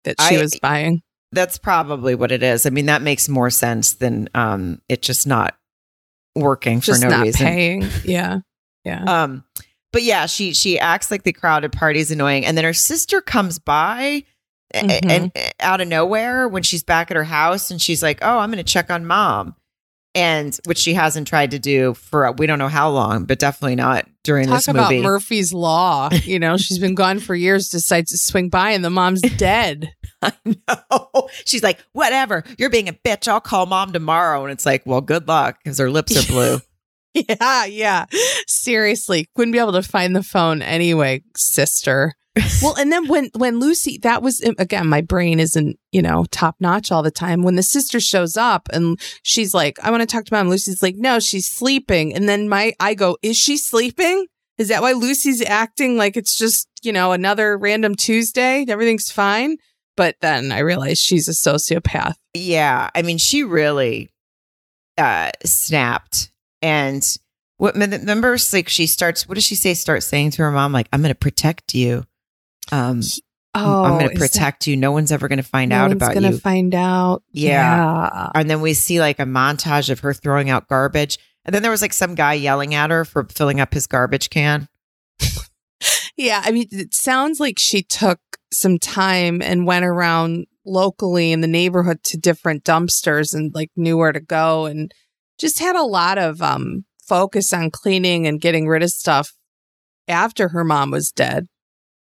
that she I- was buying. That's probably what it is. I mean, that makes more sense than um it just not working for Just no not reason. paying. Yeah. Yeah. Um, but yeah, she she acts like the crowded party's annoying, and then her sister comes by a- Mhm. and, uh, out of nowhere when she's back at her house, and she's like, "Oh, I'm going to check on mom," and which she hasn't tried to do for we don't know how long, but definitely not during Talk this about movie. Murphy's Law. You know, she's been gone for years, decides to swing by and the mom's [LAUGHS] dead. I know. She's like, "Whatever, you're being a bitch. I'll call mom tomorrow," and it's like, "Well, good luck," because her lips are blue. [LAUGHS] [LAUGHS] yeah, yeah. Seriously, wouldn't be able to find the phone anyway, sister. [LAUGHS] well, and then when when Lucy, that was again, my brain isn't you know top notch all the time. When the sister shows up and she's like, "I want to talk to mom," Lucy's like, "No, she's sleeping." And then my I go, "Is she sleeping?" Is that why Lucy's acting like it's just you know another random Tuesday? Everything's fine. But then I realize she's a sociopath. Yeah, I mean, she really uh snapped. And what remember, like she starts. What does she say? Start saying to her mom, like, "I'm going to protect you. Um, Oh, I'm going to is that- protect you. No one's ever going to find no out about gonna you." Going to find out. Yeah. yeah. and then we see like a montage of her throwing out garbage. And then there was like some guy yelling at her for filling up his garbage can. Yeah, I mean, it sounds like she took some time and went around locally in the neighborhood to different dumpsters and like knew where to go and just had a lot of um focus on cleaning and getting rid of stuff after her mom was dead.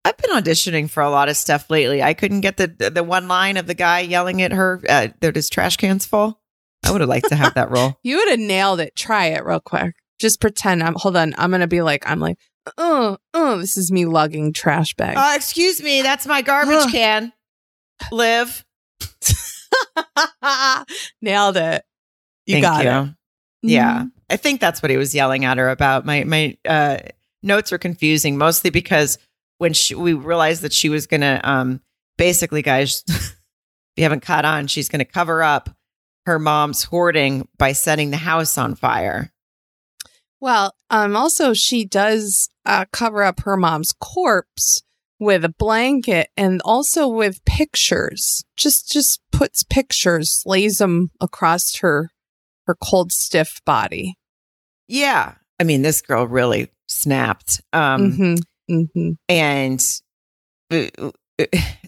I've been auditioning for a lot of stuff lately. I couldn't get the the one line of the guy yelling at her uh, that his trash can's full. I would have liked to have that role. [LAUGHS] You would have nailed it. Try it real quick. Just pretend I'm hold on. I'm gonna be like I'm like, oh, oh, this is me lugging trash bags. Uh, excuse me, that's my garbage can. Live. [LAUGHS] Nailed it. You Thank got you. it. Yeah. Mhm. I think that's what he was yelling at her about. My my uh, notes are confusing, mostly because when she, we realized that she was going to, um, basically, guys, [LAUGHS] if you haven't caught on, she's going to cover up her mom's hoarding by setting the house on fire. Well, um, also she does uh, cover up her mom's corpse with a blanket and also with pictures. Just just puts pictures, lays them across her her cold, stiff body. Yeah. I mean, this girl really snapped. Um, hmm hmm and uh, uh, [SIGHS]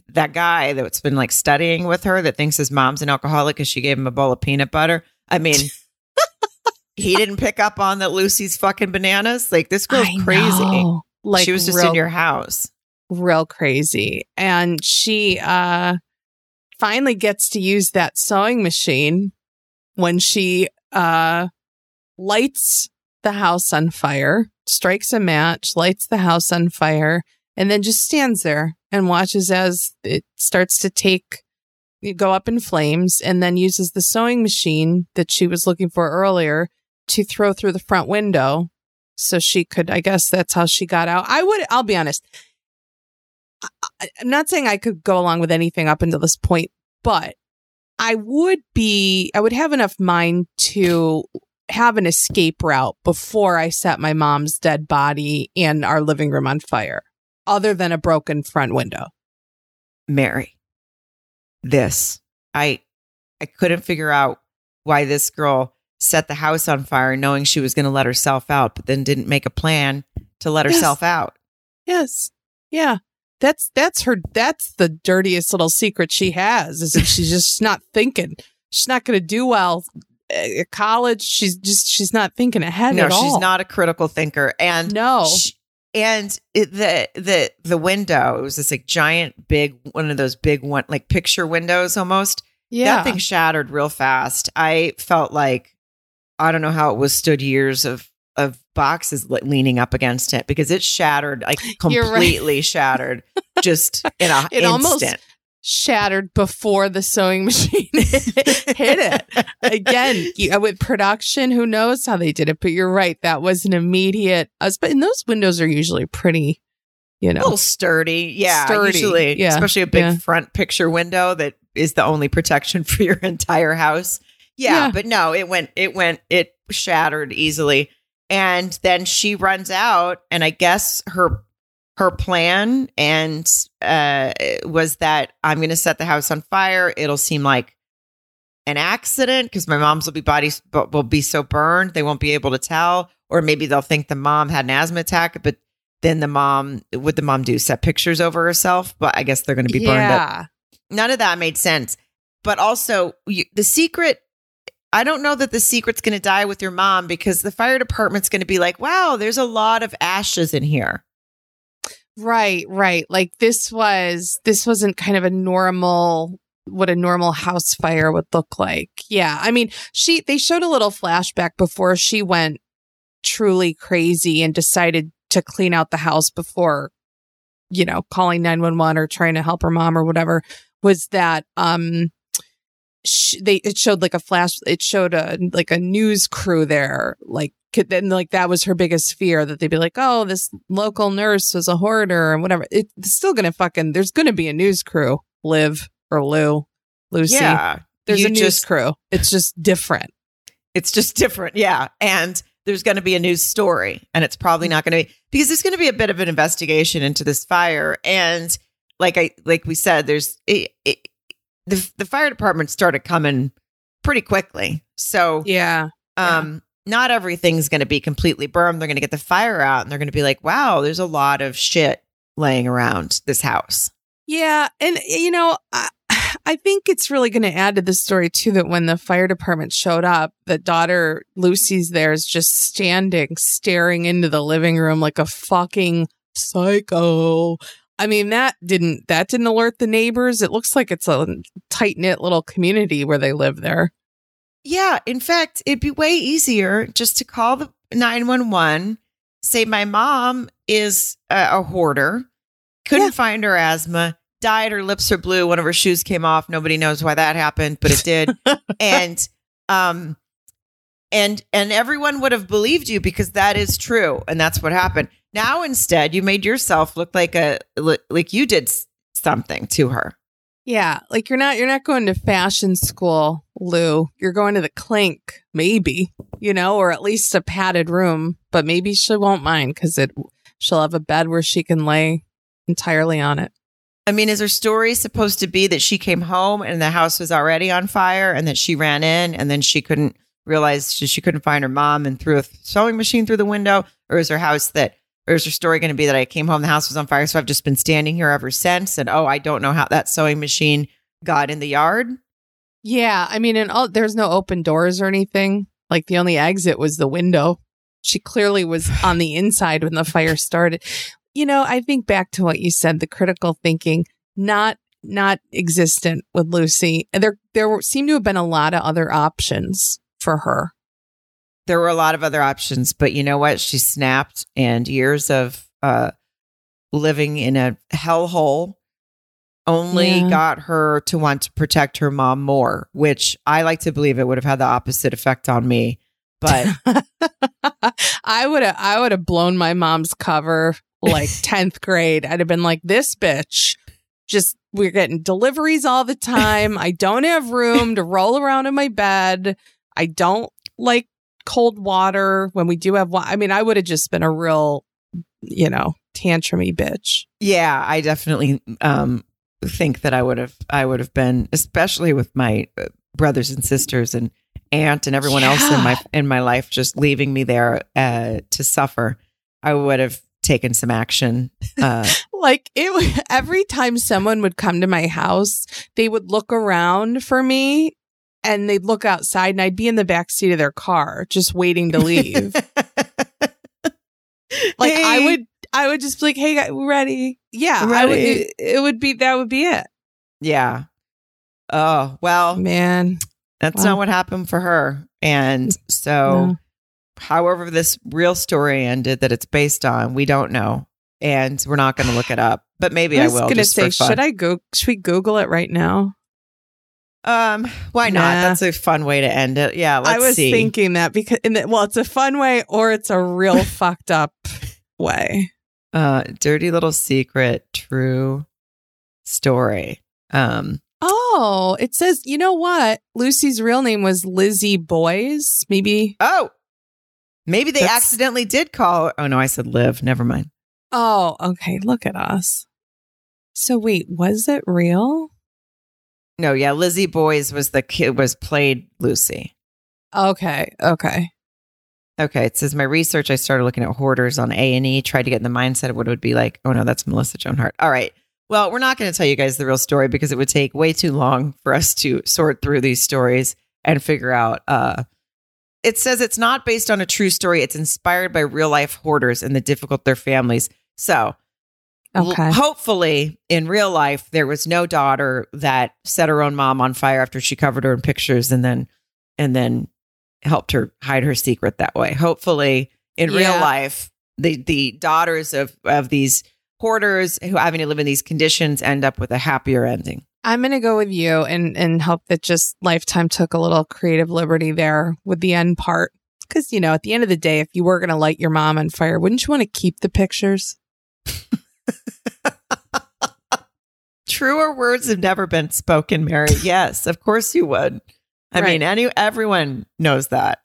that guy that's been like studying with her that thinks his mom's an alcoholic because she gave him a bowl of peanut butter. I mean, [LAUGHS] he didn't pick up on that Lucy's fucking bananas. Like this girl's crazy. Like she was just real, in your house. real crazy, and she uh finally gets to use that sewing machine when she uh lights the house on fire, strikes a match, lights the house on fire, and then just stands there and watches as it starts to take go up in flames and then uses the sewing machine that she was looking for earlier to throw through the front window so she could i guess that's how she got out. I would i'll be honest I, i'm not saying i could go along with anything up until this point but i would be i would have enough mind to have an escape route before i set my mom's dead body in our living room on fire other than a broken front window Mary, this I I couldn't figure out why this girl set the house on fire knowing she was going to let herself out, but then didn't make a plan to let Yes. herself out. Yes. Yeah. That's that's her that's the dirtiest little secret she has is that she's just not thinking. She's not going to do well eh, at college. She's just she's not thinking ahead no, at she's all. not a critical thinker, and No. sh- and it, the the the window it was this like giant big one of those big one like picture windows almost. yeah. That thing shattered real fast. I felt like I don't know how it withstood years of boxes le- leaning up against it because it shattered like [LAUGHS] You're right. completely shattered just in a [LAUGHS] It instant. almost- shattered before the sewing [LAUGHS] machine hit it. Again, you, with production, who knows how they did it? But you're right. That was an immediate. Uh, but and those windows are usually pretty, you know, a little sturdy. Yeah, Sturdy, usually, yeah, especially a big yeah. front picture window that is the only protection for your entire house. Yeah, Yeah. but no, it went, it went, it shattered easily, and then she runs out, and I guess her her plan and uh was that I'm going to set the house on fire. It'll seem like an accident because my mom's will be bodies will be so burned they won't be able to tell, or maybe they'll think the mom had an asthma attack, but then the mom would the mom do set pictures over herself? But i guess they're going to be burned up. None of that made sense. But also you, the secret i don't know that the secret's going to die with your mom because the fire department's going to be like wow there's a lot of ashes in here Right, right. Like this was this wasn't kind of a normal what a normal house fire would look like. Yeah. I mean, she they showed a little flashback before she went truly crazy and decided to clean out the house before you know, calling 911 or trying to help her mom or whatever was that um sh- they it showed like a flash it showed a like a news crew there like could then like that was her biggest fear that they'd be like oh this local nurse was a hoarder and whatever. It, it's still gonna fucking there's gonna be a news crew liv or lou lucy. Yeah. There's a news just- crew. It's just different. It's just different yeah. And there's going to be a news story and it's probably not going to be because there's going to be a bit of an investigation into this fire. And like i like we said there's it, it, the, the fire department started coming pretty quickly. So yeah. Um not everything's going to be completely burned. They're going to get the fire out and they're going to be like wow there's a lot of shit laying around this house. Yeah, and you know, I, [SIGHS] I think it's really going to add to the story too that when the fire department showed up, the daughter Lucy's there is just standing, staring into the living room like a fucking psycho. I mean, that didn't that didn't alert the neighbors. It looks like it's a tight knit little community where they live there. Yeah, in fact, it'd be way easier just to call the 911, say my mom is a, a hoarder, couldn't Yeah. find her asthma, died, her lips are blue, one of her shoes came off. Nobody knows why that happened, but it did. [LAUGHS] and um and and everyone would have believed you because that is true and that's what happened. Now instead, you made yourself look like a like you did something to her. Yeah, like you're not you're not going to fashion school, Lou. You're going to the clink, maybe, you know, or at least a padded room. But maybe she won't mind because it she'll have a bed where she can lay entirely on it. I mean, is her story supposed to be that she came home and the house was already on fire and that she ran in and then she couldn't realize she, she couldn't find her mom and threw a sewing machine through the window? Or is her house that, or is her story going to be that I came home, the house was on fire, so I've just been standing here ever since? And oh, I don't know how that sewing machine got in the yard? Yeah, I mean, and all, there's no open doors or anything. Like the only exit was the window. She clearly was [LAUGHS] on the inside when the fire started. You know, I think back to what you said, the critical thinking, not not existent with Lucy. There there seemed to have been a lot of other options for her. There were a lot of other options, but you know what? She snapped, and years of uh, living in a hellhole only Yeah. got her to want to protect her mom more, which I like to believe it would have had the opposite effect on me. But [LAUGHS] I would have I would have blown my mom's cover like [LAUGHS] 10th grade. I'd have been like this bitch just we're getting deliveries all the time. I don't have room to roll around in my bed. I don't like cold water when we do have wa- I mean, I would have just been a real you know, tantrumy bitch. yeah, I definitely um, think that I would have I would have been, especially with my uh, brothers and sisters and aunt and everyone else in my in my life, just leaving me there uh, to suffer. I would have taken some action. Uh, [LAUGHS] like it [LAUGHS] every time someone would come to my house they would look around for me and they'd look outside and i'd be in the back seat of their car just waiting to leave [LAUGHS] like i would i would just be like hey guys, ready yeah I would, it, it would be that would be it Yeah. Oh, well, man that's not what happened for her. And so, No. however, this real story ended that it's based on, we don't know. And we're not going to look it up. but maybe I I, was will. gonna just say, should I go? Should we Google it right now? Um, why not? Nah. That's a fun way to end it. Yeah, let's I was see. thinking that because, in the, well, it's a fun way or it's a real [LAUGHS] fucked up way. uh, dirty little secret, true story. Um, Oh, it says, you know what? Lucy's real name was Lizzie Boys. Maybe. oh, maybe they accidentally did call. Oh no, I said live. Never mind. Oh, okay. Look at us. So wait, was it real? No, yeah, Lizzie Boys was the kid was played Lucy. Okay. Okay. Okay, it says my research. I started looking at hoarders on A and E, tried to get in the mindset of what it would be like. Oh no, that's Melissa Joan Hart. All right. Well, we're not going to tell you guys the real story because it would take way too long for us to sort through these stories and figure out. Uh, it says it's not based on a true story. It's inspired by real life hoarders and the difficult their families. So, l- Okay. hopefully, in real life, there was no daughter that set her own mom on fire after she covered her in pictures and then and then helped her hide her secret that way. Hopefully, in real life, the the daughters of of these hoarders who having to live in these conditions end up with a happier ending. I'm going to go with you and, and hope that just Lifetime took a little creative liberty there with the end part. Because, you know, at the end of the day, if you were going to light your mom on fire, wouldn't you want to keep the pictures? Truer words have never been spoken, Mary. [LAUGHS] Yes, of course you would. I Right. mean, any everyone knows that.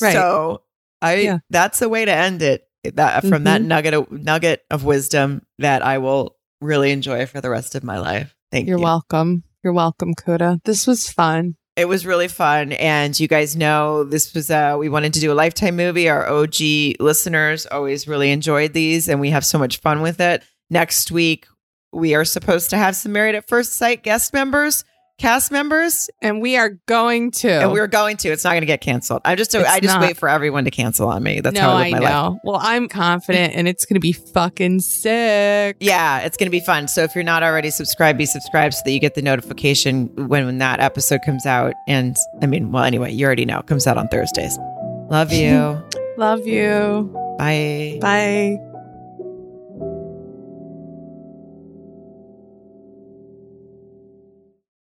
Right. So I Yeah. that's the way to end it. That from that Mhm. nugget of, nugget of wisdom that I will really enjoy for the rest of my life. Thank You're you. welcome. You're welcome, Kuda. This was fun. It was really fun, and you guys know this was uh we wanted to do a lifetime movie. Our OG listeners always really enjoyed these, and we have so much fun with it. Next week we are supposed to have some Married at First Sight guest members, cast members, And we are going to. and we're going to. It's not going to get canceled. I just I just not. wait for everyone to cancel on me. That's no, how I live my life. know. Well, I'm confident and it's going to be fucking sick. Yeah, it's going to be fun. So if you're not already subscribed, be subscribed so that you get the notification when, when that episode comes out. And I mean, well, anyway, you already know it comes out on Thursdays. Love you. [LAUGHS] Love you. Bye. Bye.